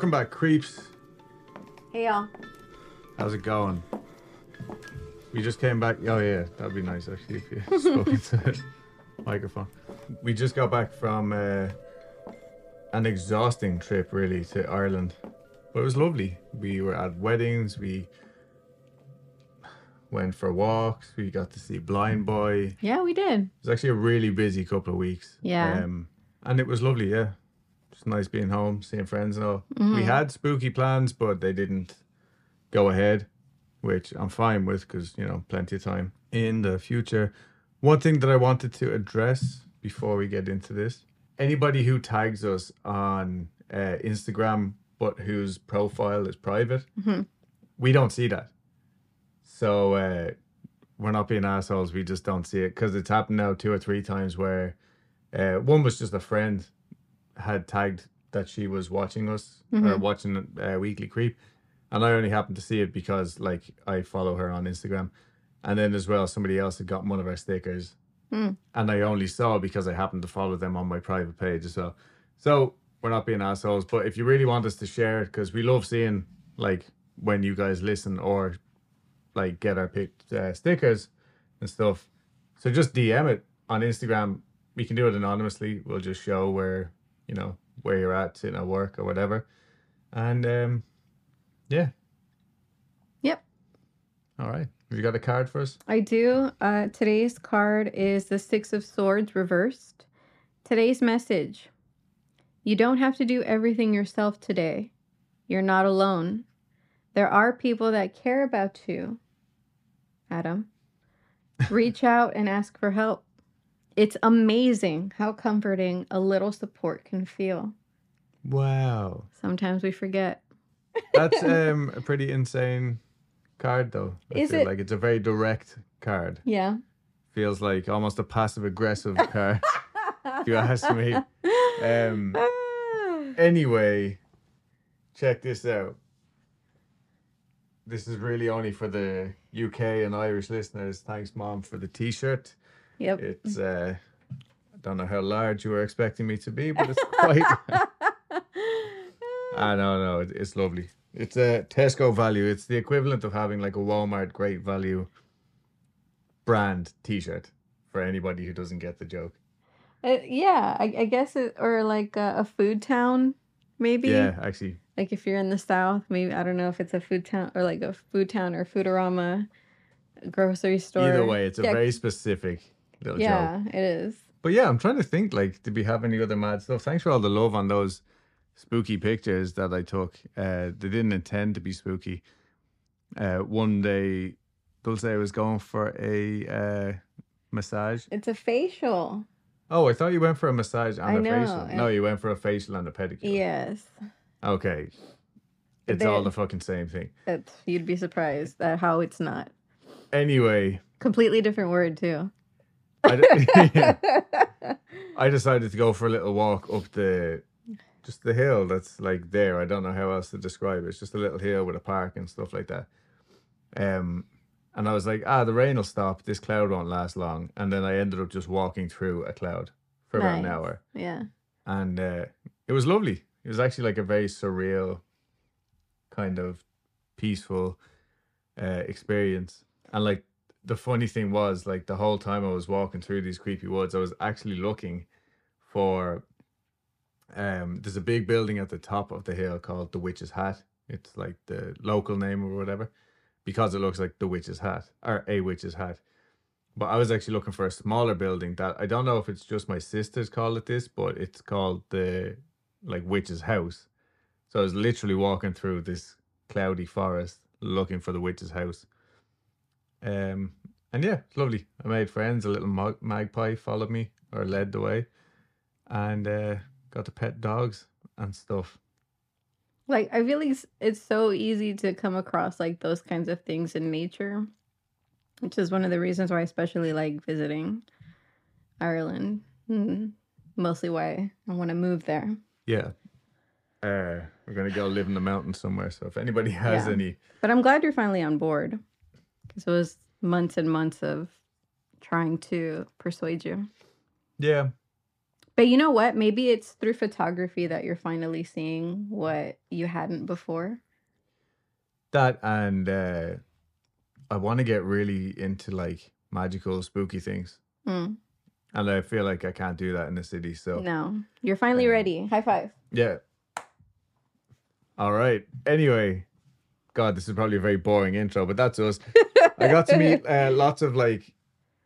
Welcome back, creeps. Hey y'all. How's it going? We just came back. Oh yeah, that'd be nice actually if you spoke into microphone. We just got back from uh, an exhausting trip, really, to Ireland, but it was lovely. We were at weddings. We went for walks. We got to see Blindboy. Yeah, we did. It was actually a really busy couple of weeks. Yeah. Um, and it was lovely. Yeah, just nice being home, seeing friends and all. Mm-hmm. We had spooky plans, but they didn't go ahead, which I'm fine with because you know plenty of time in the future. One thing that I wanted to address before we get into this: anybody who tags us on uh, Instagram but whose profile is private, we don't see that. So uh, we're not being assholes. We just don't see it because it's happened now two or three times where uh, one was just a friend had tagged that she was watching us or watching uh, Weekly Creep, and I only happened to see it because like I follow her on Instagram, and then as well somebody else had gotten one of our stickers, and I only saw because I happened to follow them on my private page as well. So we're not being assholes, but if you really want us to share, it, because we love seeing like when you guys listen or like get our picked uh, stickers and stuff. So just DM it on Instagram. We can do it anonymously. We'll just show where you know where you're at sitting at work or whatever. And um, yeah. Yep. All right. Have you got a card for us? I do. Uh, today's card is the Six of Swords reversed. Today's message You don't have to do everything yourself today. You're not alone. There are people that care about you, Adam. Reach out and ask for help. It's amazing how comforting a little support can feel. Wow. Sometimes we forget. That's um a pretty insane card though. I Is feel it? like it's a very direct card. Yeah. Feels like almost a passive aggressive card, if you ask me. Um Anyway, check this out. This is really only for the UK and Irish listeners. Thanks, Mom, for the T-shirt. Yep. It's uh, I don't know how large you were expecting me to be, but it's quite. I don't know, no, it's lovely. It's a Tesco value. It's the equivalent of having like a Walmart Great Value brand T-shirt for anybody who doesn't get the joke. Uh, yeah, I, I guess it, or like a, a food town, maybe. Yeah, actually, Like if you're in the South, maybe I don't know if it's a food town or like a food town or Foodorama grocery store. either way, it's a yeah, very specific little joke. yeah, it is. But yeah, I'm trying to think like, did we have any other mad stuff? Thanks for all the love on those spooky pictures that I took. Uh, they didn't intend to be spooky. Uh, one day, Dulce was going for a uh, massage. It's a facial. Oh, I thought you went for a massage and I a know, facial. No, you went for a facial and a pedicure. Yes, Okay. It's all the fucking same thing. it's, you'd be surprised at how it's not. Anyway, Completely different word too. I, decided to go for a little walk up the just the hill that's like there. I don't know how else to describe it. It's just a little hill with a park and stuff like that. Um and I was like, ah, the rain will stop. This cloud won't last long. And then I ended up just walking through a cloud for about an hour. yeah. And uh, it was lovely. It was actually like a very surreal, kind of peaceful uh, experience. And like the funny thing was, like the whole time I was walking through these creepy woods, I was actually looking for. Um, there's a big building at the top of the hill called the Witch's Hat. It's like the local name or whatever, because it looks like the Witch's Hat or a Witch's Hat. But I was actually looking for a smaller building that I don't know if it's just my sisters call it this, but it's called the like witch's house. So I was literally walking through this cloudy forest looking for the witch's house. Um, and yeah, it's lovely. I made friends. A little mag- magpie followed me or led the way, and uh, got to pet dogs and stuff. Like I feel like it's- so easy to come across like those kinds of things in nature, which is one of the reasons why I especially like visiting Ireland. Mm, mostly why I want to move there. Yeah. Uh, we're gonna go live in the mountains somewhere. So if anybody has Yeah. any, But I'm glad you're finally on board because it was months and months of trying to persuade you. yeah, But you know what? Maybe it's through photography that you're finally seeing what you hadn't before. That and uh, I want to get really into like magical, spooky things, Mm. and I feel like I can't do that in the city. So No, you're finally Um, ready. High five. yeah. All right. Anyway, God, this is probably a very boring intro, but that's us. I got to meet uh, lots of like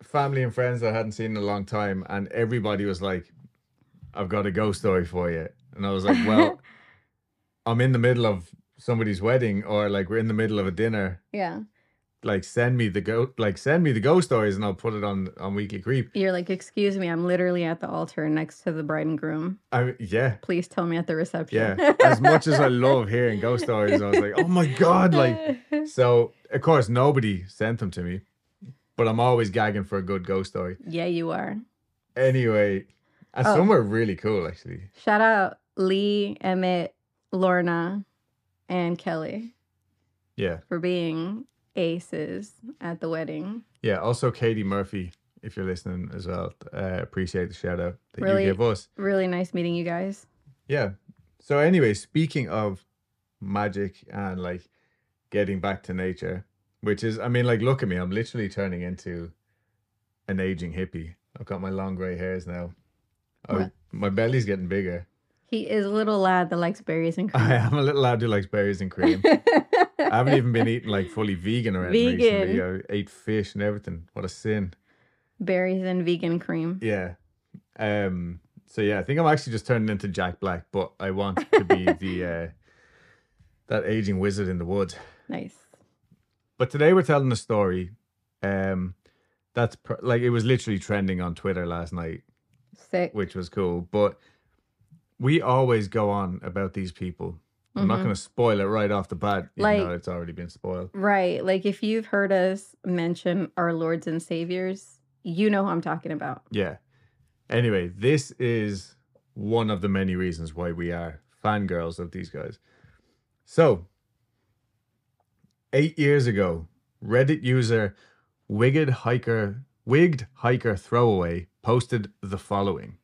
family and friends I hadn't seen in a long time, and everybody was like, "I've got a ghost story for you," and I was like, "Well, I'm in the middle of somebody's wedding, or like we're in the middle of a dinner. Yeah. Like, send me the go, like send me the ghost stories, and I'll put it on on Weekly Creep." You're like, excuse me, I'm literally at the altar next to the bride and groom. I yeah. Please tell me at the reception. Yeah, as much as I love hearing ghost stories, I was like, "Oh my god!" Like, so of course nobody sent them to me, but I'm always gagging for a good ghost story. yeah, you are. Anyway, and Oh. some were really cool actually. Shout out Lee, Emmett, Lorna, and Kelly Yeah, for being aces at the wedding. yeah. Also, Katie Murphy, if you're listening as well, uh, appreciate the shout out that Really? you gave us. Really nice meeting you guys. Yeah. So anyway, speaking of magic and like getting back to nature, which is, I mean, like, look at me, I'm literally turning into an aging hippie. I've got my long gray hairs now. What? my belly's getting bigger. He is a little lad that likes berries and cream. I am a little lad who likes berries and cream. I haven't even been eating like fully vegan or anything recently. I ate fish and everything. What a sin. berries and vegan cream. Yeah. Um. So yeah, I think I'm actually just turning into Jack Black, but I want to be the uh, that aging wizard in the woods. Nice. But today we're telling a story. Um, that's pr- like it was literally trending on Twitter last night, Sick. which was cool. But we always go on about these people. I'm not Mhm. going to spoil it right off the bat, even Like- though it's already been spoiled. Right. Like if you've heard us mention our lords and saviors, you know who I'm talking about. Yeah. Anyway, this is one of the many reasons why we are fangirls of these guys. So, eight years ago, Reddit user Wigged Hiker Wigged Hiker Throwaway posted the following.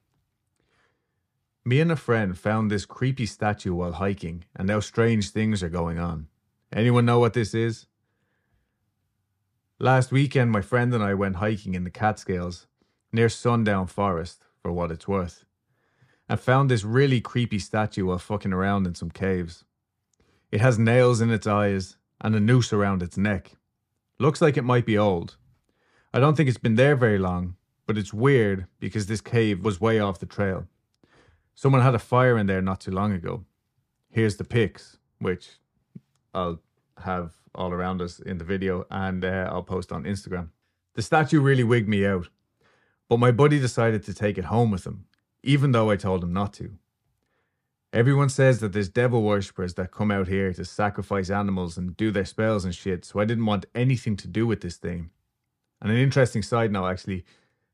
Me and a friend found this creepy statue while hiking, and now strange things are going on. Anyone know what this is? Last weekend, my friend and I went hiking in the Catskills near Sundown Forest, for what it's worth, and found this really creepy statue while fucking around in some caves. It has nails in its eyes and a noose around its neck. Looks like it might be old. I don't think it's been there very long, but it's weird because this cave was way off the trail. Someone had a fire in there not too long ago. Here's the pics, which I'll have all around us in the video and uh, I'll post on Instagram. The statue really wigged me out, but my buddy decided to take it home with him, even though I told him not to. Everyone says that there's devil worshippers that come out here to sacrifice animals and do their spells and shit, so I didn't want anything to do with this thing. And an interesting side note, actually,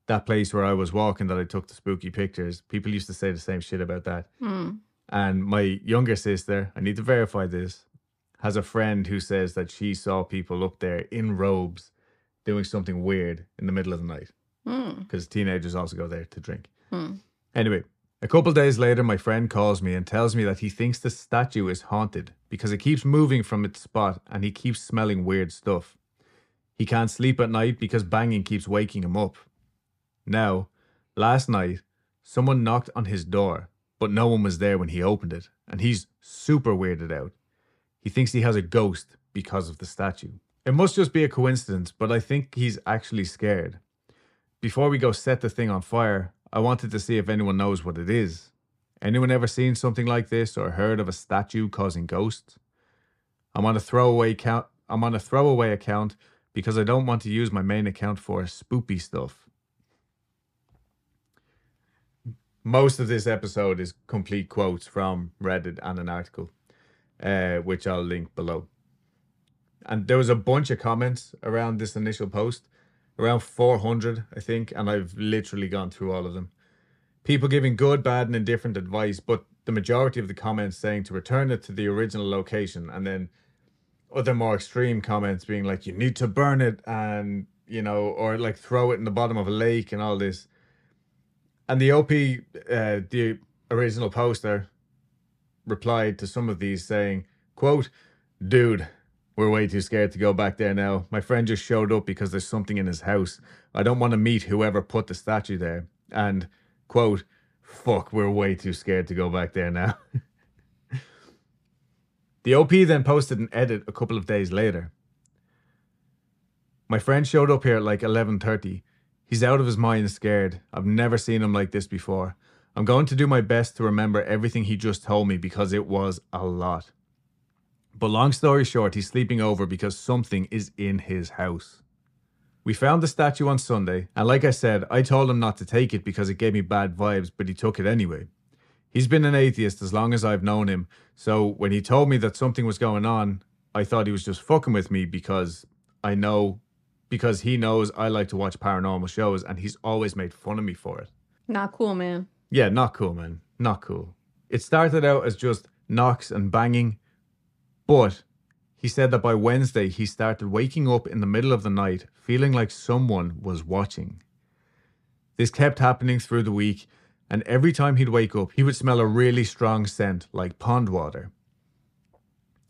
that place where I was walking that I took the spooky pictures, people used to say the same shit about that. Hmm. And my younger sister, I need to verify this, has a friend who says that she saw people up there in robes doing something weird in the middle of the night Hmm. because teenagers also go there to drink. Hmm. Anyway, a couple days later, my friend calls me and tells me that he thinks the statue is haunted because it keeps moving from its spot and he keeps smelling weird stuff. He can't sleep at night because banging keeps waking him up. Now, last night, someone knocked on his door, but no one was there when he opened it, and he's super weirded out. He thinks he has a ghost because of the statue. It must just be a coincidence, but I think he's actually scared. Before we go set the thing on fire, I wanted to see if anyone knows what it is. Anyone ever seen something like this or heard of a statue causing ghosts? I'm on a throwaway account. I'm on a throwaway account because I don't want to use my main account for spoopy stuff. Most of this episode is complete quotes from Reddit and an article, uh, which I'll link below. And there was a bunch of comments around this initial post, around 400, I think, and I've literally gone through all of them. People giving good, bad, and indifferent advice, but the majority of the comments saying to return it to the original location, and then other more extreme comments being like, you need to burn it, and, you know, or like throw it in the bottom of a lake and all this. And the OP, uh, the original poster, replied to some of these saying, quote, Dude, we're way too scared to go back there now. My friend just showed up because there's something in his house. I don't want to meet whoever put the statue there. And, quote, fuck, we're way too scared to go back there now. the OP then posted an edit a couple of days later. My friend showed up here at like 11:30. He's out of his mind scared. I've never seen him like this before. I'm going to do my best to remember everything he just told me because it was a lot. But long story short, he's sleeping over because something is in his house. We found the statue on Sunday, and like I said, I told him not to take it because it gave me bad vibes, but he took it anyway. He's been an atheist as long as I've known him, so when he told me that something was going on, I thought he was just fucking with me because I know because he knows I like to watch paranormal shows and he's always made fun of me for it. Not cool, man. Yeah, not cool, man. Not cool. It started out as just knocks and banging, but he said that by Wednesday he started waking up in the middle of the night feeling like someone was watching. This kept happening through the week, and every time he'd wake up, he would smell a really strong scent like pond water.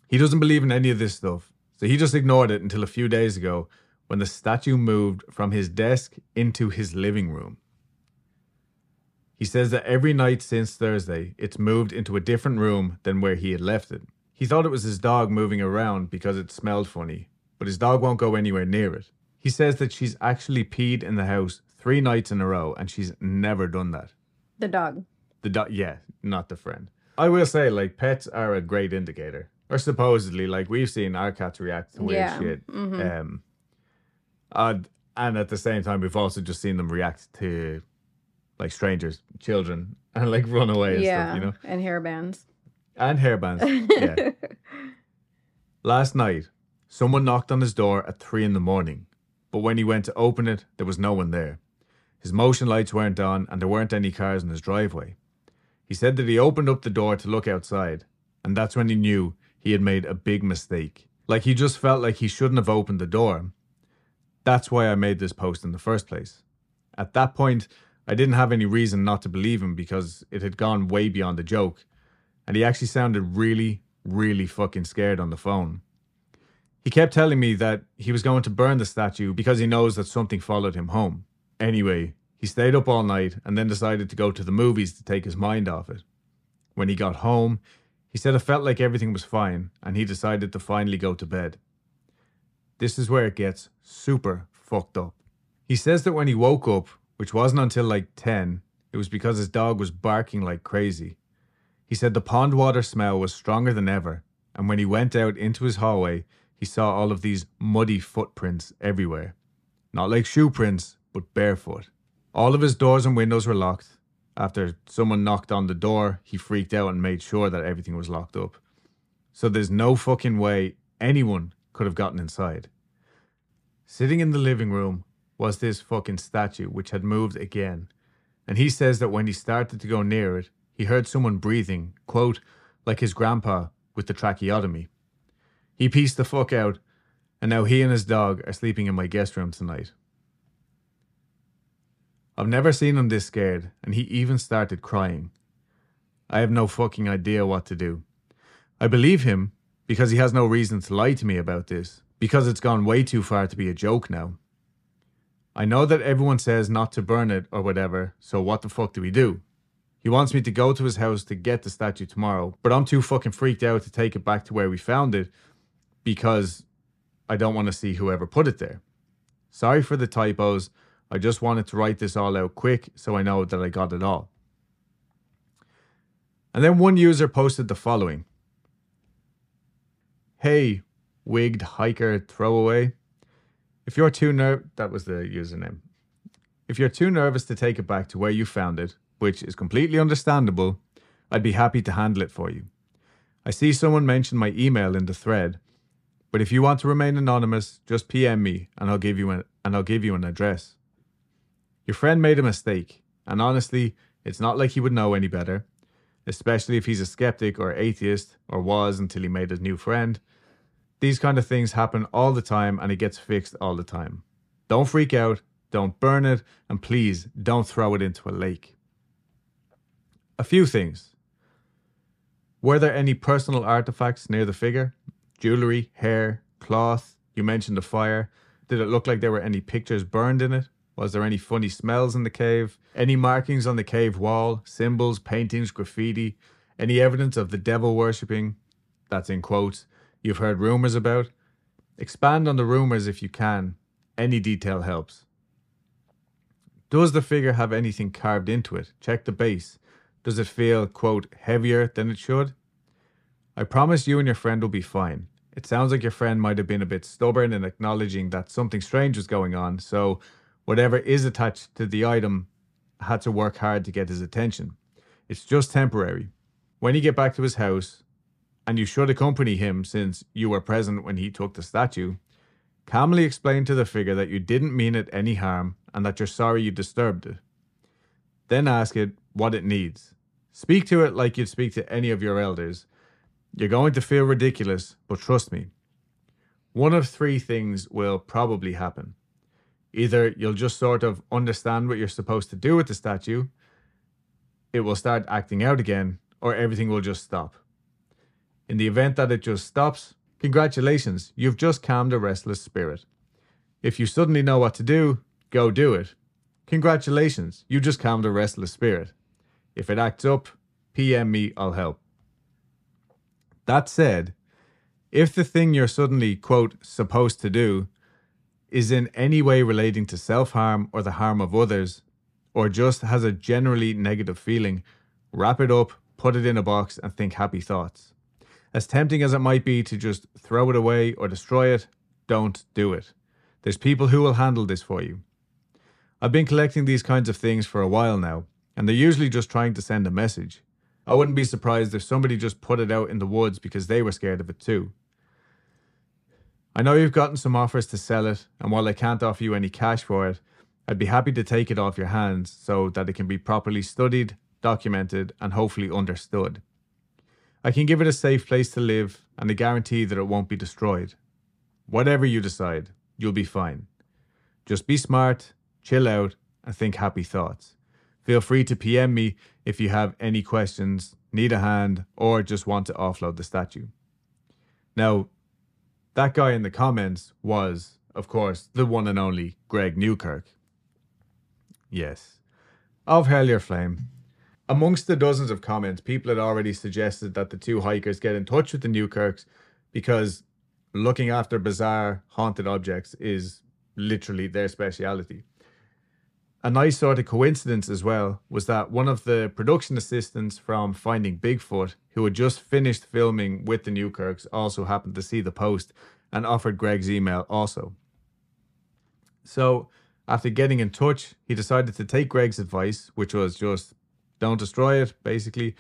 He doesn't believe in any of this stuff, so he just ignored it until a few days ago when the statue moved from his desk into his living room. He says that every night since Thursday, it's moved into a different room than where he had left it. He thought it was his dog moving around because it smelled funny, but his dog won't go anywhere near it. He says that she's actually peed in the house three nights in a row and she's never done that. The dog. The dog, yeah, not the friend. I will say, like, pets are a great indicator. Or supposedly, like, we've seen our cats react to weird Yeah, shit. mhm. Um, uh, and at the same time, we've also just seen them react to, like, strangers, children, and, like, run away and yeah. stuff, you know? And hair bands. And hairbands. yeah. Last night, someone knocked on his door at three in the morning, but when he went to open it, there was no one there. His motion lights weren't on, and there weren't any cars in his driveway. He said that he opened up the door to look outside, and that's when he knew he had made a big mistake. Like he just felt like he shouldn't have opened the door. That's why I made this post in the first place. At that point, I didn't have any reason not to believe him because it had gone way beyond a joke, and he actually sounded really, really fucking scared on the phone. He kept telling me that he was going to burn the statue because he knows that something followed him home. Anyway, he stayed up all night and then decided to go to the movies to take his mind off it. When he got home, he said it felt like everything was fine and he decided to finally go to bed. This is where it gets super fucked up. He says that when he woke up, which wasn't until like 10, it was because his dog was barking like crazy. He said the pond water smell was stronger than ever, and when he went out into his hallway, he saw all of these muddy footprints everywhere. Not like shoe prints, but barefoot. All of his doors and windows were locked. After someone knocked on the door, he freaked out and made sure that everything was locked up. So there's no fucking way anyone could have gotten inside. Sitting in the living room was this fucking statue, which had moved again. And he says that when he started to go near it, he heard someone breathing, quote, like his grandpa with the tracheotomy. He pieced the fuck out, and now he and his dog are sleeping in my guest room tonight. I've never seen him this scared, and he even started crying. I have no fucking idea what to do. I believe him because he has no reason to lie to me about this, because it's gone way too far to be a joke now. I know that everyone says not to burn it or whatever, so what the fuck do we do? He wants me to go to his house to get the statue tomorrow, but I'm too fucking freaked out to take it back to where we found it because I don't want to see whoever put it there. Sorry for the typos. I just wanted to write this all out quick so I know that I got it all. And then one user posted the following Hey, wigged hiker throwaway. If you're too ner that was the username. If you're too nervous to take it back to where you found it, which is completely understandable, I'd be happy to handle it for you. I see someone mention my email in the thread, but if you want to remain anonymous, just PM me and I'll give you an and I'll give you an address. Your friend made a mistake, and honestly, it's not like he would know any better, especially if he's a skeptic or atheist or was until he made a new friend. These kind of things happen all the time and it gets fixed all the time. Don't freak out, don't burn it, and please don't throw it into a lake. A few things. Were there any personal artifacts near the figure? Jewelry, hair, cloth? You mentioned the fire. Did it look like there were any pictures burned in it? Was there any funny smells in the cave? Any markings on the cave wall? Symbols, paintings, graffiti? Any evidence of the devil worshipping? That's in quotes. You've heard rumors about? Expand on the rumors if you can. Any detail helps. Does the figure have anything carved into it? Check the base. Does it feel, quote, heavier than it should? I promise you and your friend will be fine. It sounds like your friend might have been a bit stubborn in acknowledging that something strange was going on, so whatever is attached to the item had to work hard to get his attention. It's just temporary. When you get back to his house, and you should accompany him since you were present when he took the statue, calmly explain to the figure that you didn't mean it any harm and that you're sorry you disturbed it. Then ask it what it needs. Speak to it like you'd speak to any of your elders. You're going to feel ridiculous, but trust me. One of three things will probably happen. Either you'll just sort of understand what you're supposed to do with the statue, it will start acting out again, or everything will just stop. In the event that it just stops, congratulations, you've just calmed a restless spirit. If you suddenly know what to do, go do it. Congratulations, you just calmed a restless spirit. If it acts up, PM me, I'll help. That said, if the thing you're suddenly, quote, supposed to do is in any way relating to self harm or the harm of others, or just has a generally negative feeling, wrap it up, put it in a box, and think happy thoughts. As tempting as it might be to just throw it away or destroy it, don't do it. There's people who will handle this for you. I've been collecting these kinds of things for a while now, and they're usually just trying to send a message. I wouldn't be surprised if somebody just put it out in the woods because they were scared of it too. I know you've gotten some offers to sell it, and while I can't offer you any cash for it, I'd be happy to take it off your hands so that it can be properly studied, documented, and hopefully understood. I can give it a safe place to live and a guarantee that it won't be destroyed. Whatever you decide, you'll be fine. Just be smart, chill out, and think happy thoughts. Feel free to PM me if you have any questions, need a hand, or just want to offload the statue. Now, that guy in the comments was, of course, the one and only Greg Newkirk. Yes. Of Hellier Flame. Amongst the dozens of comments, people had already suggested that the two hikers get in touch with the Newkirks because looking after bizarre haunted objects is literally their speciality. A nice sort of coincidence as well was that one of the production assistants from Finding Bigfoot, who had just finished filming with the Newkirks, also happened to see the post and offered Greg's email also. So, after getting in touch, he decided to take Greg's advice, which was just don't destroy it, basically,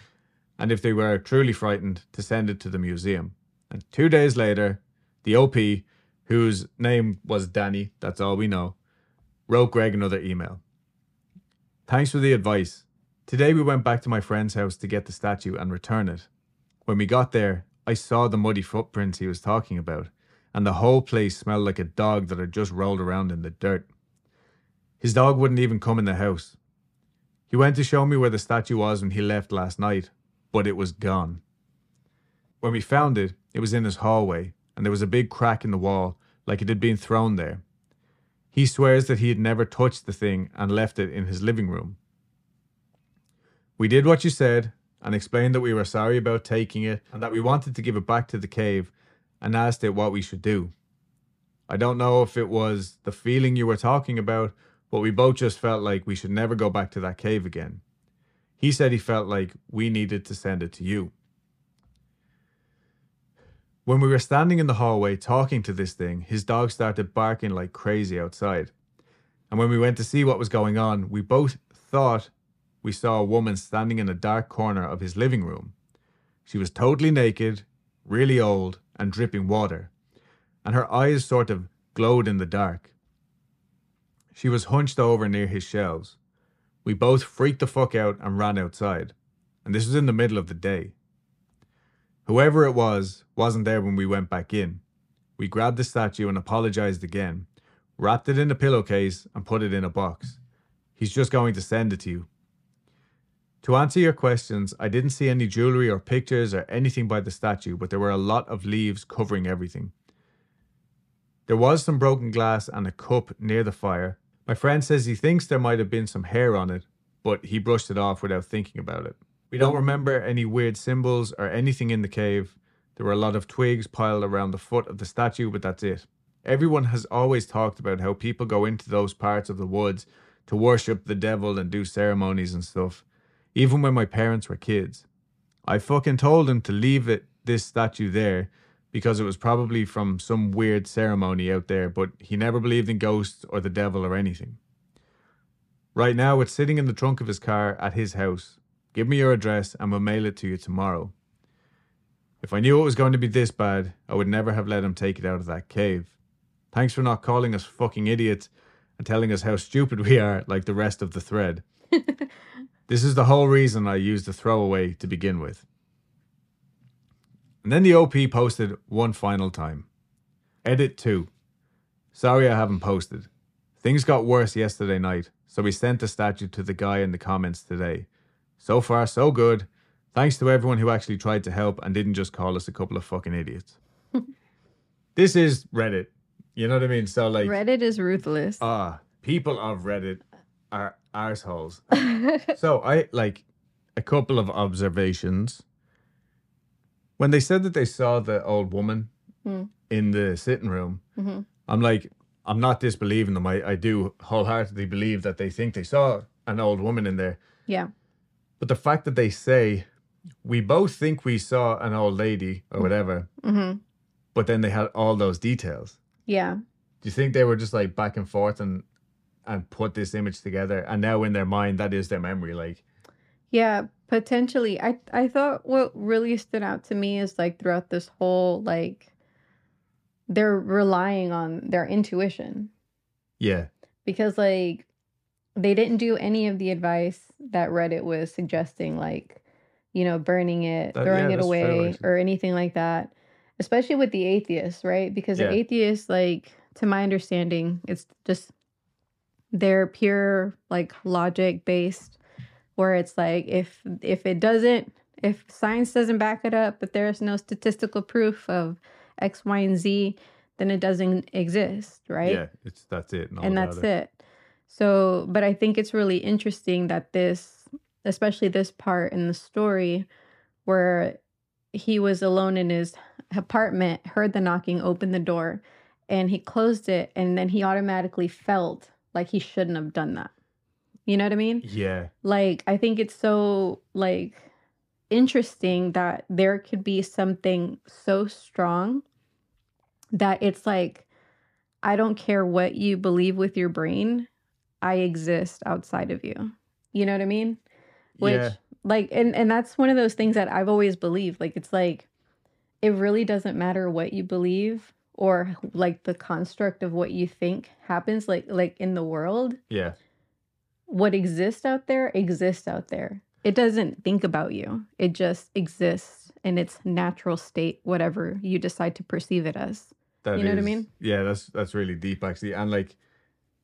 and if they were truly frightened, to send it to the museum. And two days later, the OP, whose name was Danny, that's all we know, wrote Greg another email. Thanks for the advice. Today we went back to my friend's house to get the statue and return it. When we got there, I saw the muddy footprints he was talking about, and the whole place smelled like a dog that had just rolled around in the dirt. His dog wouldn't even come in the house. He went to show me where the statue was when he left last night, but it was gone. When we found it, it was in his hallway, and there was a big crack in the wall, like it had been thrown there. He swears that he had never touched the thing and left it in his living room. We did what you said and explained that we were sorry about taking it and that we wanted to give it back to the cave and asked it what we should do. I don't know if it was the feeling you were talking about but we both just felt like we should never go back to that cave again. He said he felt like we needed to send it to you. When we were standing in the hallway talking to this thing, his dog started barking like crazy outside. And when we went to see what was going on, we both thought we saw a woman standing in a dark corner of his living room. She was totally naked, really old, and dripping water, and her eyes sort of glowed in the dark. She was hunched over near his shelves. We both freaked the fuck out and ran outside. And this was in the middle of the day. Whoever it was wasn't there when we went back in. We grabbed the statue and apologized again, wrapped it in a pillowcase, and put it in a box. He's just going to send it to you. To answer your questions, I didn't see any jewelry or pictures or anything by the statue, but there were a lot of leaves covering everything. There was some broken glass and a cup near the fire. My friend says he thinks there might have been some hair on it, but he brushed it off without thinking about it. We don't remember any weird symbols or anything in the cave. There were a lot of twigs piled around the foot of the statue, but that's it. Everyone has always talked about how people go into those parts of the woods to worship the devil and do ceremonies and stuff, even when my parents were kids. I fucking told him to leave it this statue there because it was probably from some weird ceremony out there, but he never believed in ghosts or the devil or anything. Right now, it's sitting in the trunk of his car at his house. Give me your address and we'll mail it to you tomorrow. If I knew it was going to be this bad, I would never have let him take it out of that cave. Thanks for not calling us fucking idiots and telling us how stupid we are like the rest of the thread. this is the whole reason I used the throwaway to begin with. And then the OP posted one final time. Edit 2. Sorry I haven't posted. Things got worse yesterday night, so we sent the statue to the guy in the comments today. So far, so good. Thanks to everyone who actually tried to help and didn't just call us a couple of fucking idiots. this is Reddit. You know what I mean? So, like, Reddit is ruthless. ah, people of Reddit are arseholes. so, I like a couple of observations. When they said that they saw the old woman Hmm. in the sitting room, Mhm. I'm like, I'm not disbelieving them. I, I do wholeheartedly believe that they think they saw an old woman in there. yeah. But the fact that they say, we both think we saw an old lady or whatever, hmm but then they had all those details. Yeah. Do you think they were just like back and forth and and put this image together and now in their mind that is their memory like Yeah, potentially. I I thought what really stood out to me is like throughout this whole like they're relying on their intuition yeah because like they didn't do any of the advice that Reddit was suggesting like you know burning it, That- throwing yeah, it that's fair, away or anything like that. Especially with the atheists, right? Because Yeah. the atheists like to my understanding, it's just they're pure like logic based where it's like if if it doesn't if science doesn't back it up but there's no statistical proof of x y and z then it doesn't exist right yeah it's that's it and about that's it so but i think it's really interesting that this especially this part in the story where he was alone in his apartment heard the knocking opened the door and he closed it and then he automatically felt like he shouldn't have done that. You know what i mean? Yeah. Like i think it's so like interesting that there could be something so strong that it's like i don't care what you believe with your brain i exist outside of you you know what i mean which yeah like and and that's one of those things that i've always believed like it's like it really doesn't matter what you believe or like the construct of what you think happens like like in the world yeah what exists out there exists out there. It doesn't think about you. It just exists in its natural state, whatever you decide to perceive it as. that You know what I mean? yeah that's that's really deep actually and like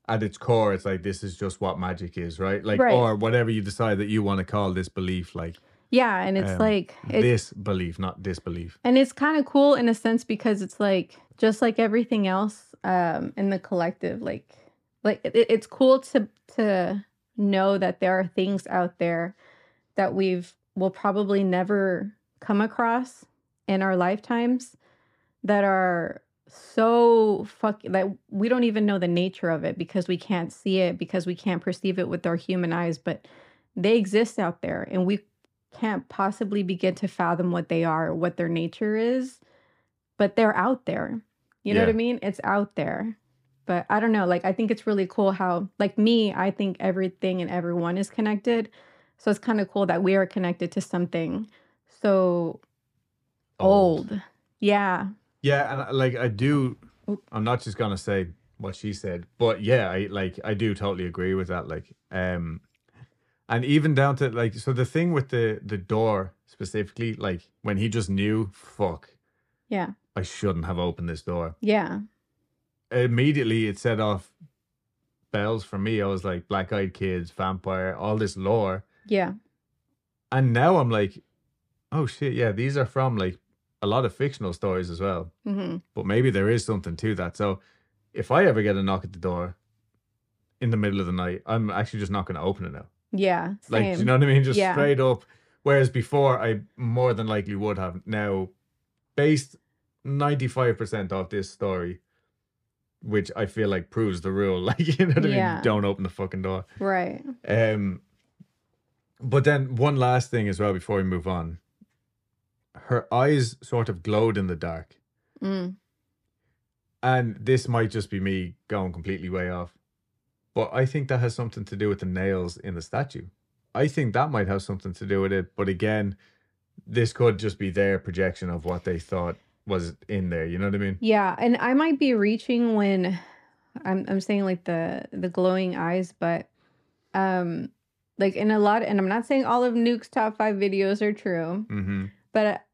at its core it's like this is just what magic is right like Right. or whatever you decide that you want to call this belief like Yeah, and it's Um, like it, this belief not disbelief and it's kind of cool in a sense because it's like just like everything else um in the collective like like it, it's cool to to know that there are things out there that we've will probably never come across in our lifetimes that are so fuck that we don't even know the nature of it because we can't see it because we can't perceive it with our human eyes but they exist out there and we can't possibly begin to fathom what they are what their nature is but they're out there. You know what i mean? It's out there. But i don't know like i think it's really cool how like me i think everything and everyone is connected. So it's kind of cool that we are connected to something so old, yeah Yeah, and like I do, I'm not just gonna say what she said, but yeah, I like I do totally agree with that. Like, um, and even down to like, so the thing with the the door specifically, like when he just knew, fuck, yeah I shouldn't have opened this door. yeah Immediately, it set off bells for me. I was like, black eyed kids, vampire, all this lore. yeah And now I'm like, oh shit, yeah, these are from like a lot of fictional stories as well. hmm But maybe there is something to that. So if I ever get a knock at the door in the middle of the night, I'm actually just not going to open it now. Yeah. Like, Same. do you know what I mean? Just Yeah. straight up. Whereas before, I more than likely would have. Now, based 95% off this story, which I feel like proves the rule. Like, you know what I mean? Don't open the fucking door. right. Um, but then one last thing as well before we move on. Her eyes sort of glowed in the dark. Mm. And this might just be me going completely way off. But I think that has something to do with the nails in the statue. I think that might have something to do with it. But again, this could just be their projection of what they thought was in there. You know what I mean? Yeah, and I might be reaching when I'm I'm saying like the the glowing eyes, but um like in a lot and I'm not saying all of Nuke's top 5 videos are true, Mm-hmm. But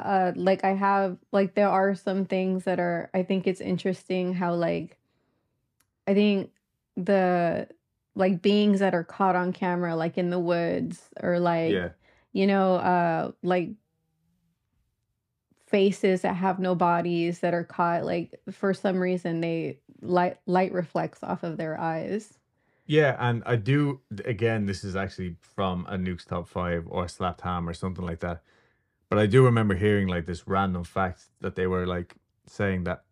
uh like I have like there are some things that are I think it's interesting how like I think the like beings that are caught on camera like in the woods or like Yeah. you know, uh, like faces that have no bodies that are caught. Like for some reason, they light light reflects off of their eyes. Yeah, and I do again. This is actually from a Nuke's top five or Slapped Ham or something like that. But I do remember hearing like this random fact that they were like saying that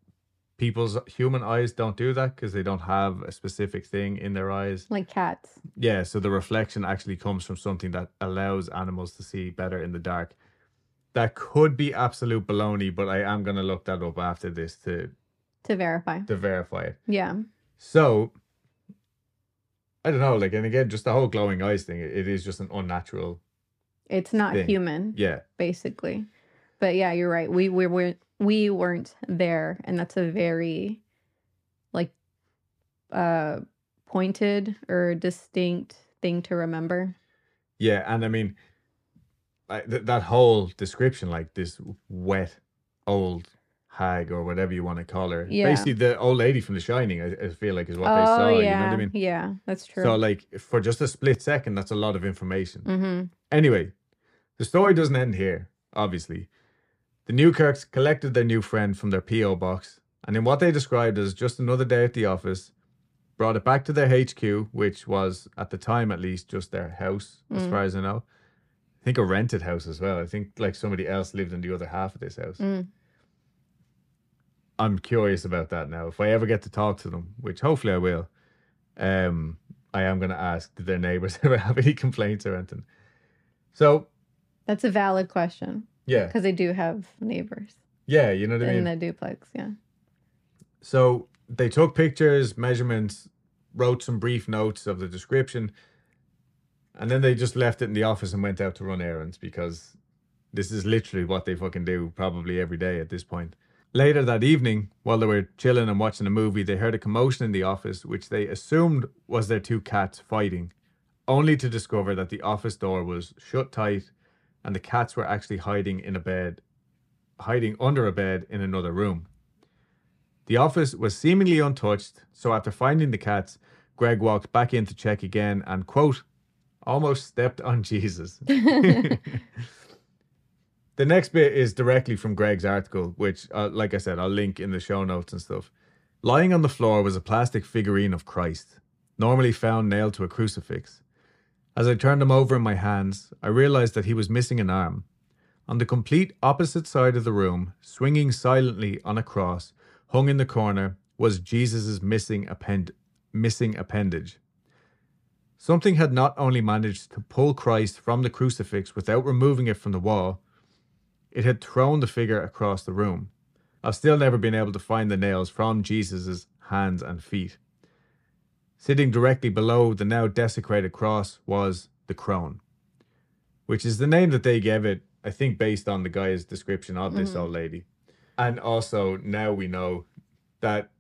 people's human eyes don't do that because they don't have a specific thing in their eyes. Like cats. Yeah, so the reflection actually comes from something that allows animals to see better in the dark. That could be absolute baloney, but I am gonna look that up after this to To verify. to verify it. Yeah. So I don't know, like, and again, just the whole glowing eyes thing. It, it is just an unnatural. It's not Thing. human, Yeah, basically. But yeah, you're right. We we weren't we weren't there, and that's a very like uh pointed or distinct thing to remember. yeah, and I mean, I, th- that whole description, like this wet old hag or whatever you want to call her, Yeah. basically the old lady from The Shining. I, I feel like is what they oh saw. yeah, You know what I mean? yeah, that's true. So, like, for just a split second, that's a lot of information. mm-hmm. Anyway, the story doesn't end here, obviously. The Newkirks collected their new friend from their P.O. box, and in what they described as just another day at the office, brought it back to their HQ, which was, at the time at least, just their house, as Mm. far as I know. I think a rented house as well. I think like somebody else lived in the other half of this house. Mm. I'm curious about that now. If I ever get to talk to them, which hopefully I will, um, I am going to ask did their neighbors ever have any complaints or anything. So, That's a valid question yeah, because they do have neighbors yeah, you know what I mean? in the duplex. Yeah. So they took pictures, measurements, wrote some brief notes of the description, and then they just left it in the office and went out to run errands because this is literally what they fucking do probably every day at this point. Later that evening, while they were chilling and watching a movie, they heard a commotion in the office, which they assumed was their two cats fighting, only to discover that the office door was shut tight and the cats were actually hiding in a bed, hiding under a bed in another room. The office was seemingly untouched, so after finding the cats, Greg walked back in to check again and, quote, almost stepped on Jesus. the next bit is directly from Greg's article, which, uh, like I said, I'll link in the show notes and stuff. Lying on the floor was a plastic figurine of Christ, normally found nailed to a crucifix. As I turned him over in my hands, I realized that he was missing an arm. On the complete opposite side of the room, swinging silently on a cross, hung in the corner, was Jesus' missing append- missing appendage. Something had not only managed to pull Christ from the crucifix without removing it from the wall, it had thrown the figure across the room. I've still never been able to find the nails from Jesus' hands and feet. Sitting directly below the now desecrated cross was the crone, which is the name that they gave it, I think, based on the guy's description of this Mhm. old lady. And also, now we know that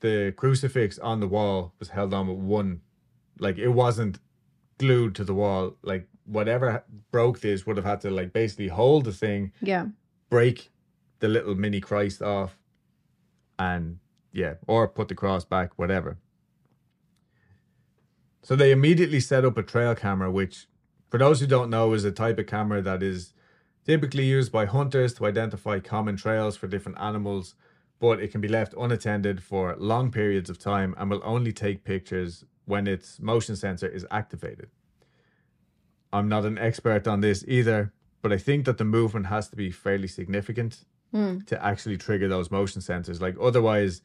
the crucifix on the wall was held on with one, like, it wasn't glued to the wall. Like, whatever broke this would have had to, like, basically hold the thing, Yeah. break the little mini Christ off, and yeah, or put the cross back, whatever. So they immediately set up a trail camera, which For those who don't know, is a type of camera that is typically used by hunters to identify common trails for different animals, but it can be left unattended for long periods of time and will only take pictures when its motion sensor is activated. I'm not an expert on this either, but I think that the movement has to be fairly significant Mm. to actually trigger those motion sensors. Like otherwise,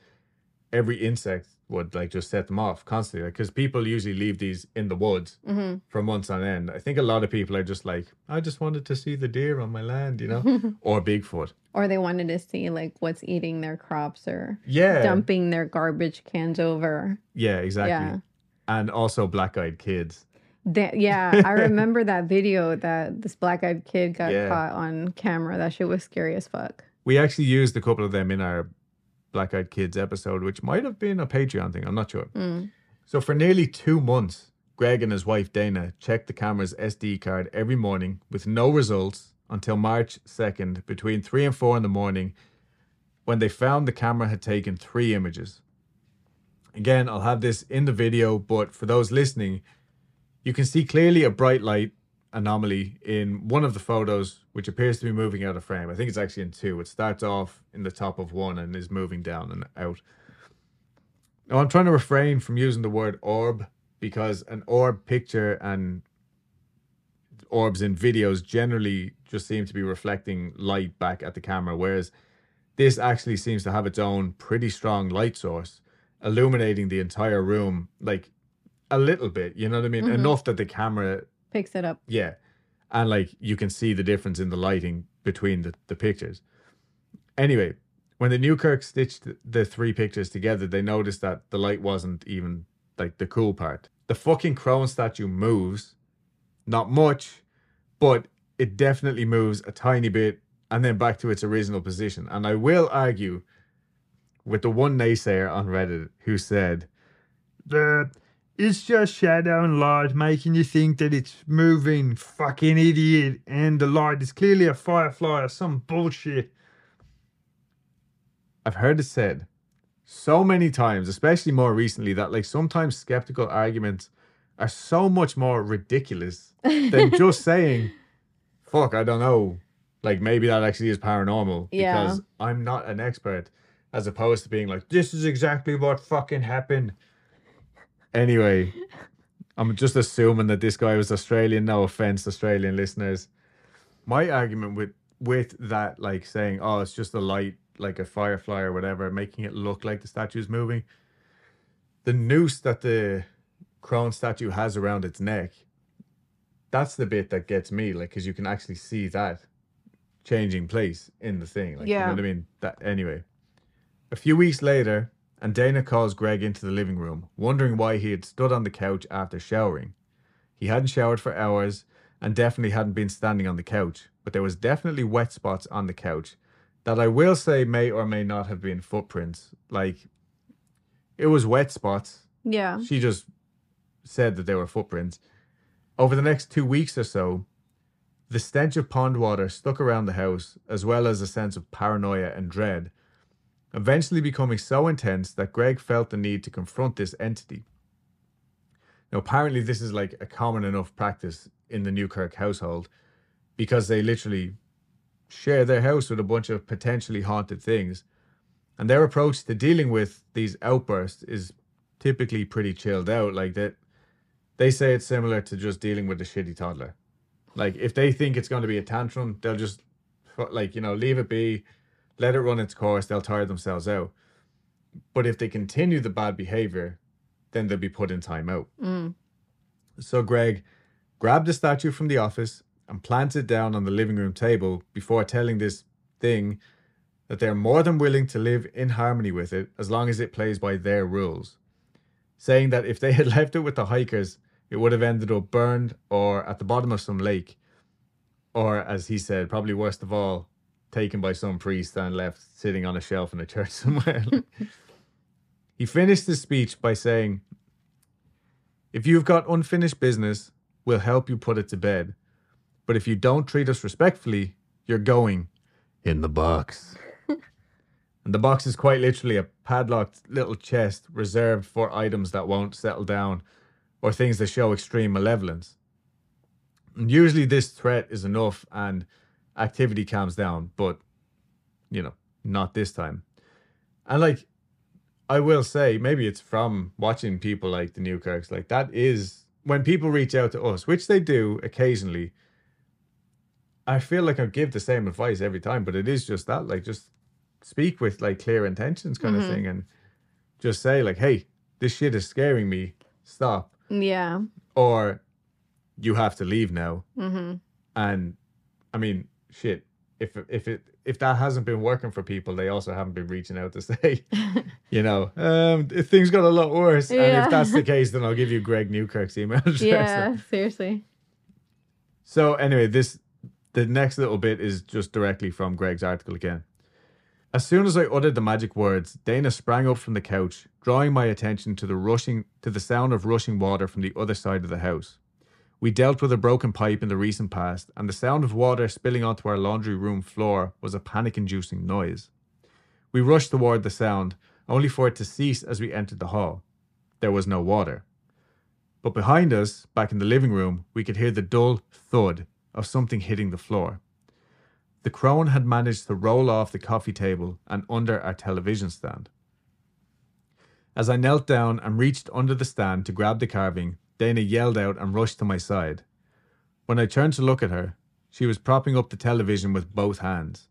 every insect would like just set them off constantly. Because people usually leave these in the woods hmm for months on end. I think a lot of people are just like, I just wanted to see the deer on my land, you know, or Bigfoot. Or they wanted to see like what's eating their crops or Yeah, dumping their garbage cans over. yeah, exactly. Yeah. And also black-eyed kids. That, yeah, I remember that video that this black eyed kid got Yeah. caught on camera. That shit was scary as fuck. We actually used a couple of them in our black-eyed kids episode, which might have been a Patreon thing. I'm not sure. Mm. So for nearly two months, Greg and his wife Dana checked the camera's SD card every morning with no results until March 2nd, between 3 and 4 in the morning, when they found the camera had taken three images. Again, I'll have this in the video, but for those listening, you can see clearly a bright light anomaly in one of the photos, which appears to be moving out of frame. I think it's actually in two. It starts off in the top of one and is moving down and out. Now, I'm trying to refrain from using the word orb because an orb picture and orbs in videos generally just seem to be reflecting light back at the camera, whereas this actually seems to have its own pretty strong light source, illuminating the entire room like a little bit. You know what I mean? Mhm. Enough that the camera Picks it up. yeah. And like you can see the difference in the lighting between the, the pictures. Anyway, when the Newkirk stitched the three pictures together, they noticed that the light wasn't even like the cool part. The fucking crone statue moves, not much, but it definitely moves a tiny bit and then back to its original position. And I will argue with the one naysayer on Reddit who said, that it's just shadow and light making you think that it's moving, fucking idiot, and the light is clearly a firefly or some bullshit. I've heard it said so many times, especially more recently, that like sometimes skeptical arguments are so much more ridiculous than just saying, fuck, I don't know. Like maybe that actually is paranormal Yeah. because I'm not an expert, as opposed to being like, this is exactly what fucking happened. Anyway, I'm just assuming that this guy was Australian. No offense, Australian listeners. My argument with with that, like saying, "Oh, it's just a light, like a firefly or whatever," making it look like the statue's moving. The noose that the crone statue has around its neck, that's the bit that gets me, like, because you can actually see that changing place in the thing. Like, you Yeah. know what I mean? That anyway. A few weeks later, and Dana calls Greg into the living room, wondering why he had stood on the couch after showering. He hadn't showered for hours and definitely hadn't been standing on the couch, but there was definitely wet spots on the couch that I will say may or may not have been footprints. Like, it was wet spots. Yeah. She just said that they were footprints. Over the next two weeks or so, the stench of pond water stuck around the house, as well as a sense of paranoia and dread, eventually becoming so intense that Greg felt the need to confront this entity. Now, apparently, this is like a common enough practice in the Newkirk household because they literally share their house with a bunch of potentially haunted things. And their approach to dealing with these outbursts is typically pretty chilled out. Like that, they say it's similar to just dealing with a shitty toddler. Like if they think it's going to be a tantrum, they'll just like you know leave it be, let it run its course. They'll tire themselves out. But if they continue the bad behavior, then they'll be put in timeout. Mm. So Greg grabbed the statue from the office and planted it down on the living room table before telling this thing that they're more than willing to live in harmony with it as long as it plays by their rules. Saying that if they had left it with the hikers, it would have ended up burned or at the bottom of some lake. Or, as he said, probably worst of all, taken by some priest and left sitting on a shelf in a church somewhere. he finished his speech by saying, If you've got unfinished business, we'll help you put it to bed. But if you don't treat us respectfully, you're going in the box. and the box is quite literally a padlocked little chest reserved for items that won't settle down or things that show extreme malevolence. And usually this threat is enough and activity calms down, but you know, not this time. And like I will say, maybe it's from watching people like the Newkirks, like that is when people reach out to us, which they do occasionally. I feel like I give the same advice every time, but it is just that, like, just speak with like clear intentions, kind Mhm. of thing, and just say like, "Hey, this shit is scaring me. Stop," Yeah. or "You have to leave now." Mm-hmm. And I mean, shit. If if it if that hasn't been working for people, they also haven't been reaching out to say, you know, um, if things got a lot worse. And if that's the case, then I'll give you Greg Newkirk's email address. yeah. Seriously. So anyway, this the next little bit is just directly from Greg's article again. As soon as I uttered the magic words, Dana sprang up from the couch, drawing my attention to the rushing to the sound of rushing water from the other side of the house. We dealt with a broken pipe in the recent past, and the sound of water spilling onto our laundry room floor was a panic inducing noise. We rushed toward the sound, only for it to cease as we entered the hall. There was no water. But behind us, back in the living room, we could hear the dull thud of something hitting the floor. The crone had managed to roll off the coffee table and under our television stand. As I knelt down and reached under the stand to grab the carving, Dana yelled out and rushed to my side. When I turned to look at her, she was propping up the television with both hands.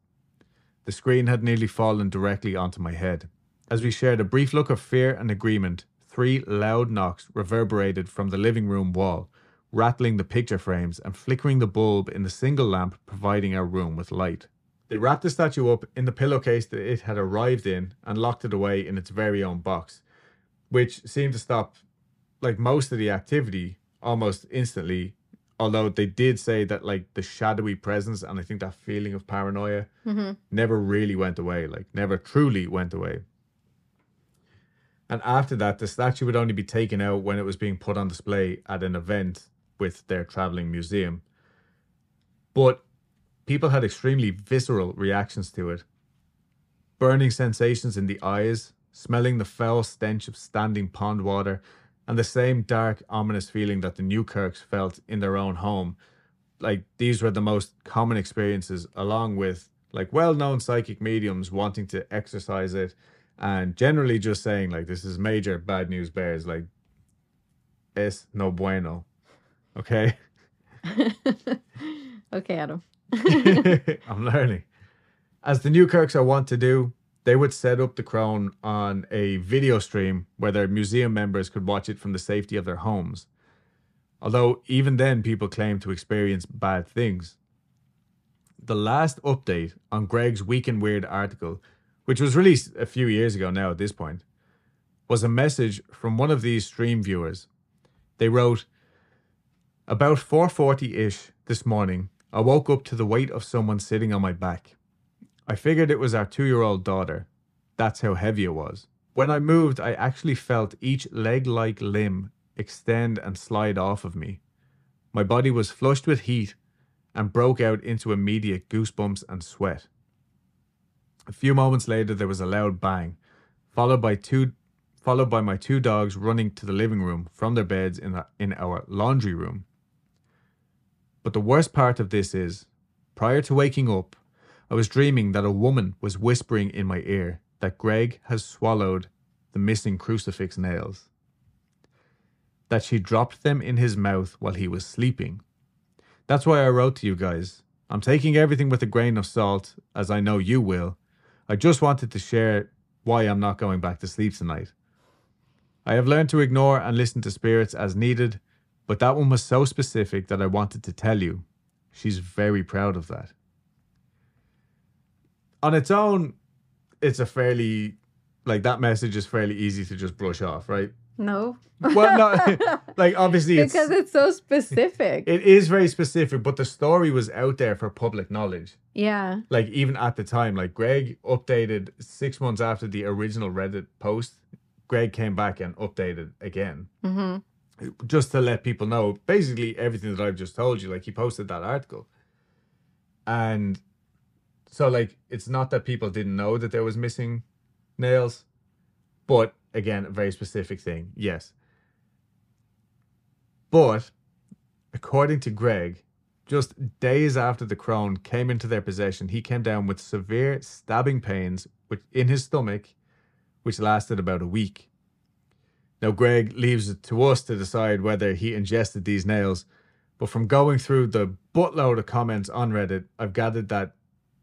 The screen had nearly fallen directly onto my head. As we shared a brief look of fear and agreement, three loud knocks reverberated from the living room wall, rattling the picture frames and flickering the bulb in the single lamp providing our room with light. They wrapped the statue up in the pillowcase that it had arrived in and locked it away in its very own box, which seemed to stop like most of the activity almost instantly. Although they did say that like the shadowy presence and I think that feeling of paranoia Mm-hmm. never really went away, like never truly went away. And after that, the statue would only be taken out when it was being put on display at an event with their traveling museum. But people had extremely visceral reactions to it burning sensations in the eyes, smelling the foul stench of standing pond water, and the same dark, ominous feeling that the Newkirks felt in their own home. Like these were the most common experiences, along with like well known psychic mediums wanting to exercise it and generally just saying like this is major bad news bears like es no bueno okay okay, Adam. i'm learning as the newkirks are wont to do they would set up the crown on a video stream where their museum members could watch it from the safety of their homes although even then people claim to experience bad things the last update on Greg's Week in Weird article, which was released a few years ago now at this point, was a message from one of these stream viewers. They wrote, About 4.40ish this morning, I woke up to the weight of someone sitting on my back. I figured it was our two-year-old daughter. That's how heavy it was. When I moved, I actually felt each leg-like limb extend and slide off of me. My body was flushed with heat and broke out into immediate goosebumps and sweat. A few moments later, there was a loud bang, followed by two, followed by my two dogs running to the living room from their beds in, the, in our laundry room. But the worst part of this is, prior to waking up, I was dreaming that a woman was whispering in my ear that Greg has swallowed the missing crucifix nails. That she dropped them in his mouth while he was sleeping. That's why I wrote to you guys. I'm taking everything with a grain of salt, as I know you will. I just wanted to share why I'm not going back to sleep tonight. I have learned to ignore and listen to spirits as needed, but that one was so specific that I wanted to tell you. She's very proud of that. On its own, it's a fairly, like, that message is fairly easy to just brush off, right? No. Well, no, like, obviously, it's. because it's so specific. It is very specific, but the story was out there for public knowledge. yeah. Like even at the time, like Greg updated six months after the original Reddit post. Greg came back and updated again, Mm-hmm. just to let people know basically everything that I've just told you. Like he posted that article, and so like it's not that people didn't know that there was missing nails, but again, a very specific thing. Yes, but according to Greg, just days after the crone came into their possession, he came down with severe stabbing pains in his stomach, which lasted about a week. Now, Greg leaves it to us to decide whether he ingested these nails, but from going through the buttload of comments on Reddit, I've gathered that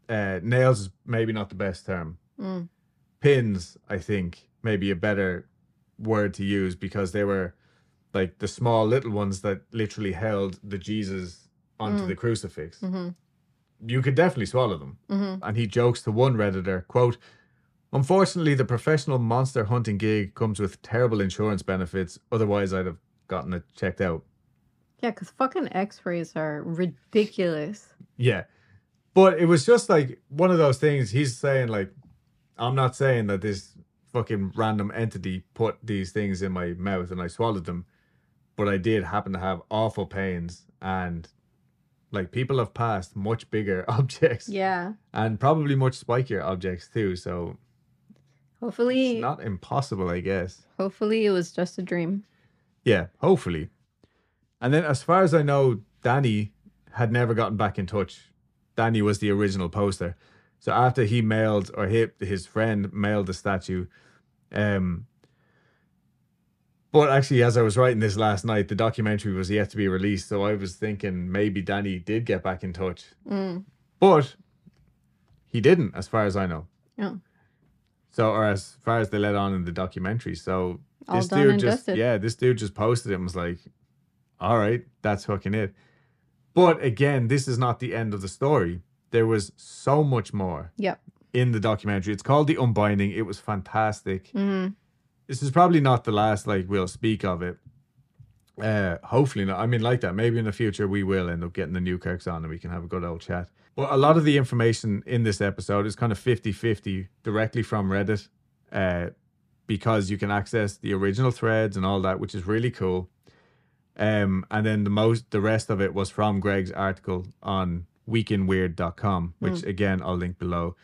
uh, nails is maybe not the best term. Mm. Pins, I think, maybe a better word to use because they were like the small little ones that literally held the Jesus onto Mm. the crucifix. hmm You could definitely swallow them. hmm And he jokes to one Redditor, quote, Unfortunately, the professional monster hunting gig comes with terrible insurance benefits. Otherwise, I'd have gotten it checked out. Yeah, because fucking X-rays are ridiculous. Yeah. But it was just like one of those things. He's saying, like, I'm not saying that this fucking random entity put these things in my mouth and I swallowed them, but I did happen to have awful pains. And like, people have passed much bigger objects Yeah. and probably much spikier objects too. So Hopefully, it's not impossible, I guess. hopefully it was just a dream. Yeah, hopefully. And then, as far as I know, Danny had never gotten back in touch. Danny was the original poster. So after he mailed, or he, his friend mailed the statue, um, but actually, as I was writing this last night, the documentary was yet to be released. So I was thinking maybe Danny did get back in touch, Mm. but he didn't, as far as I know. Oh. So, or as far as they let on in the documentary. So All this dude just, dusted. yeah, this dude just posted it and was like, all right, that's fucking it. But again, this is not the end of the story. There was so much more Yep. in the documentary. It's called The Unbinding. It was fantastic. hmm This is probably not the last, like, we'll speak of it. Uh, hopefully not. I mean, like that. Maybe in the future we will end up getting the Newkirks on and we can have a good old chat. But a lot of the information in this episode is kind of 50 50 directly from Reddit uh, because you can access the original threads and all that, which is really cool. Um, and then the most, the rest of it was from Greg's article on weekinweird.com, which again I'll link below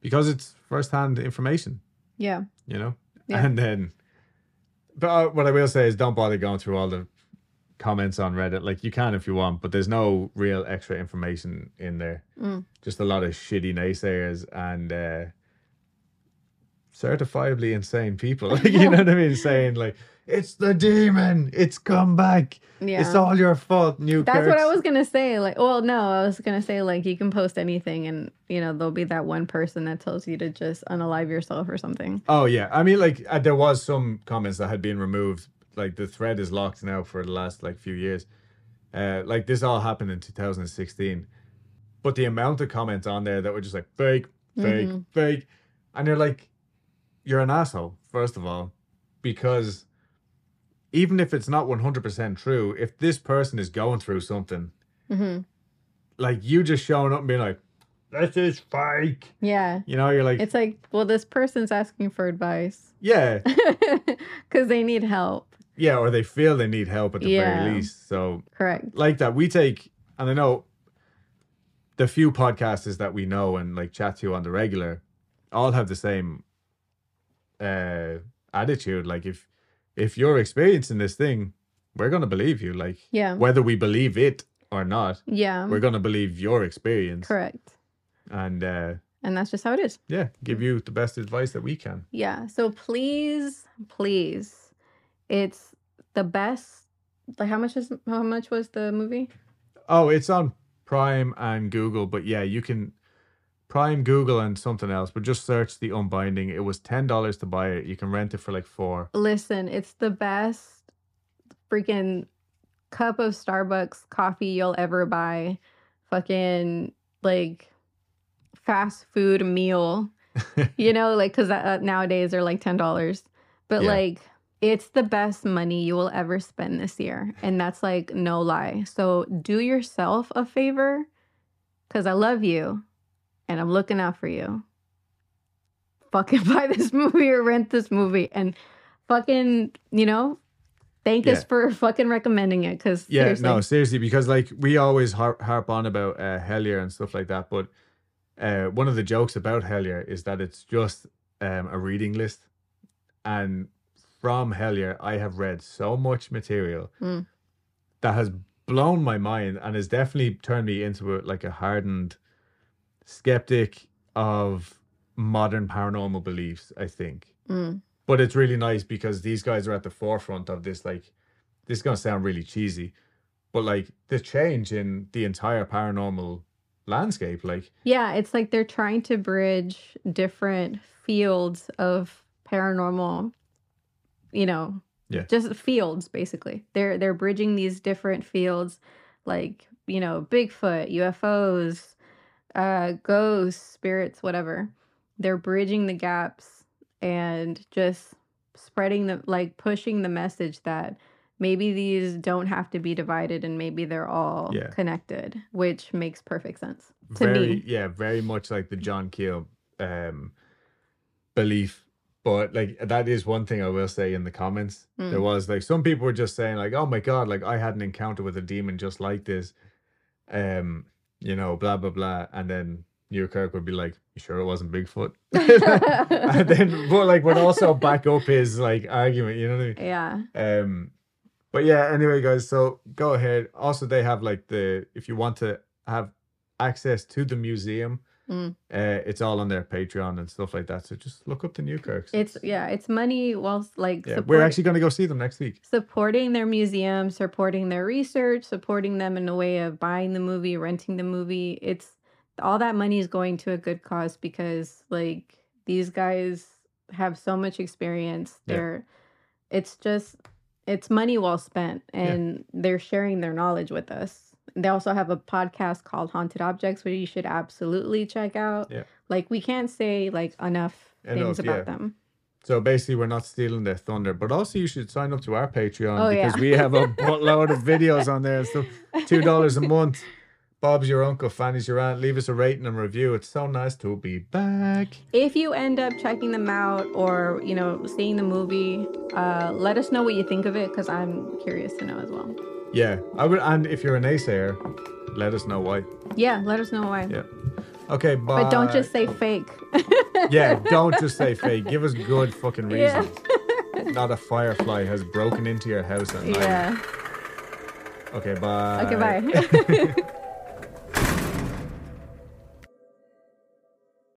because it's firsthand information Yeah. you know? Yeah. And then, but uh, what I will say is don't bother going through all the comments on Reddit. Like, you can if you want, but there's no real extra information in there. Mm. Just a lot of shitty naysayers and uh, certifiably insane people. Like, you know what I mean? Saying, like, it's the demon, it's come back, Yeah. it's all your fault, New That's what I was gonna say. Like, well, no, I was gonna say like you can post anything, and you know there'll be that one person that tells you to just unalive yourself or something. Oh yeah, I mean, like uh, there was some comments that had been removed. Like the thread is locked now for the last like few years. Uh, like this all happened in 2016, but the amount of comments on there that were just like fake, fake, Mhm. fake, and they're like, you're an asshole first of all, because even if it's not 100% true, if this person is going through something, hmm like you just showing up and being like, this is fake, Yeah, you know, you're like, it's like, well, this person's asking for advice yeah, because they need help. Yeah, or they feel they need help at the Yeah. very least. So, Correct. like that, we take, and I know the few podcasters that we know and like chat to on the regular all have the same uh attitude. Like, if if you're experiencing this thing, we're gonna believe you. Like, Yeah. whether we believe it or not, Yeah. we're gonna believe your experience Correct. and uh And that's just how it is. yeah, give you the best advice that we can. Yeah. So please, please, it's the best. Like, how much is how much was the movie? Oh, it's on Prime and Google, but yeah, you can Prime, Google, and something else. But just search the Unbinding. It was ten dollars to buy it. You can rent it for like four. Listen, it's the best freaking cup of Starbucks coffee you'll ever buy. Fucking like fast food meal. you know, like because uh, nowadays they're like ten dollars, but Yeah. like it's the best money you will ever spend this year, and that's like no lie. So do yourself a favor, because I love you, and I'm looking out for you. Fucking buy this movie or rent this movie, and fucking you know, thank us for fucking recommending it. Because yeah, seriously, no, seriously, because like we always harp, harp on about uh, Hellier and stuff like that, but uh, one of the jokes about Hellier is that it's just um, a reading list, and from Hellier, I have read so much material Mm. that has blown my mind and has definitely turned me into a, like a hardened skeptic of modern paranormal beliefs. I think, Mm. but it's really nice because these guys are at the forefront of this. Like, this is gonna sound really cheesy, but like the change in the entire paranormal landscape. Like, Yeah, it's like they're trying to bridge different fields of paranormal, you know, Yeah. just fields basically. They're they're bridging these different fields like, you know, Bigfoot, UFOs, uh ghosts, spirits, whatever. They're bridging the gaps and just spreading the like pushing the message that maybe these don't have to be divided and maybe they're all Yeah. connected, which makes perfect sense to very me. yeah very much like the john keel um belief but like that is one thing i will say in the comments there Mm. was like some people were just saying like oh my god like i had an encounter with a demon just like this um you know blah blah blah and then Newkirk would be like, "You sure it wasn't Bigfoot?" and then, but like, would also back up his like argument. You know what I mean? yeah. Um, but yeah, anyway, guys, so go ahead. Also, they have like the if you want to have access to the museum, Mm. uh, it's all on their Patreon and stuff like that. So just look up the Newkirks. It's yeah, it's money whilst like yeah, we're actually going to go see them next week. supporting their museum, supporting their research, supporting them in a way of buying the movie, renting the movie. It's all that money is going to a good cause because like these guys have so much experience. Yeah. They're it's just it's money well spent and they're sharing their knowledge with us. They also have a podcast called Haunted Objects, which you should absolutely check out. Yeah. Like we can't say like enough things about yeah. them. So basically, we're not stealing their thunder, but also you should sign up to our Patreon Oh, because yeah. we have a buttload of videos on there So. Two dollars a month. Bob's your uncle, Fanny's your aunt. Leave us a rating and review. It's so nice to be back. if you end up checking them out or you know seeing the movie uh let us know what you think of it because i'm curious to know as well Yeah, I would. And if you're a naysayer, let us know why. yeah let us know why Yeah. Okay, bye. but don't just say fake Yeah, don't just say fake. Give us good fucking Yeah. reasons. Not a firefly has broken into your house at night. yeah Okay, bye. okay bye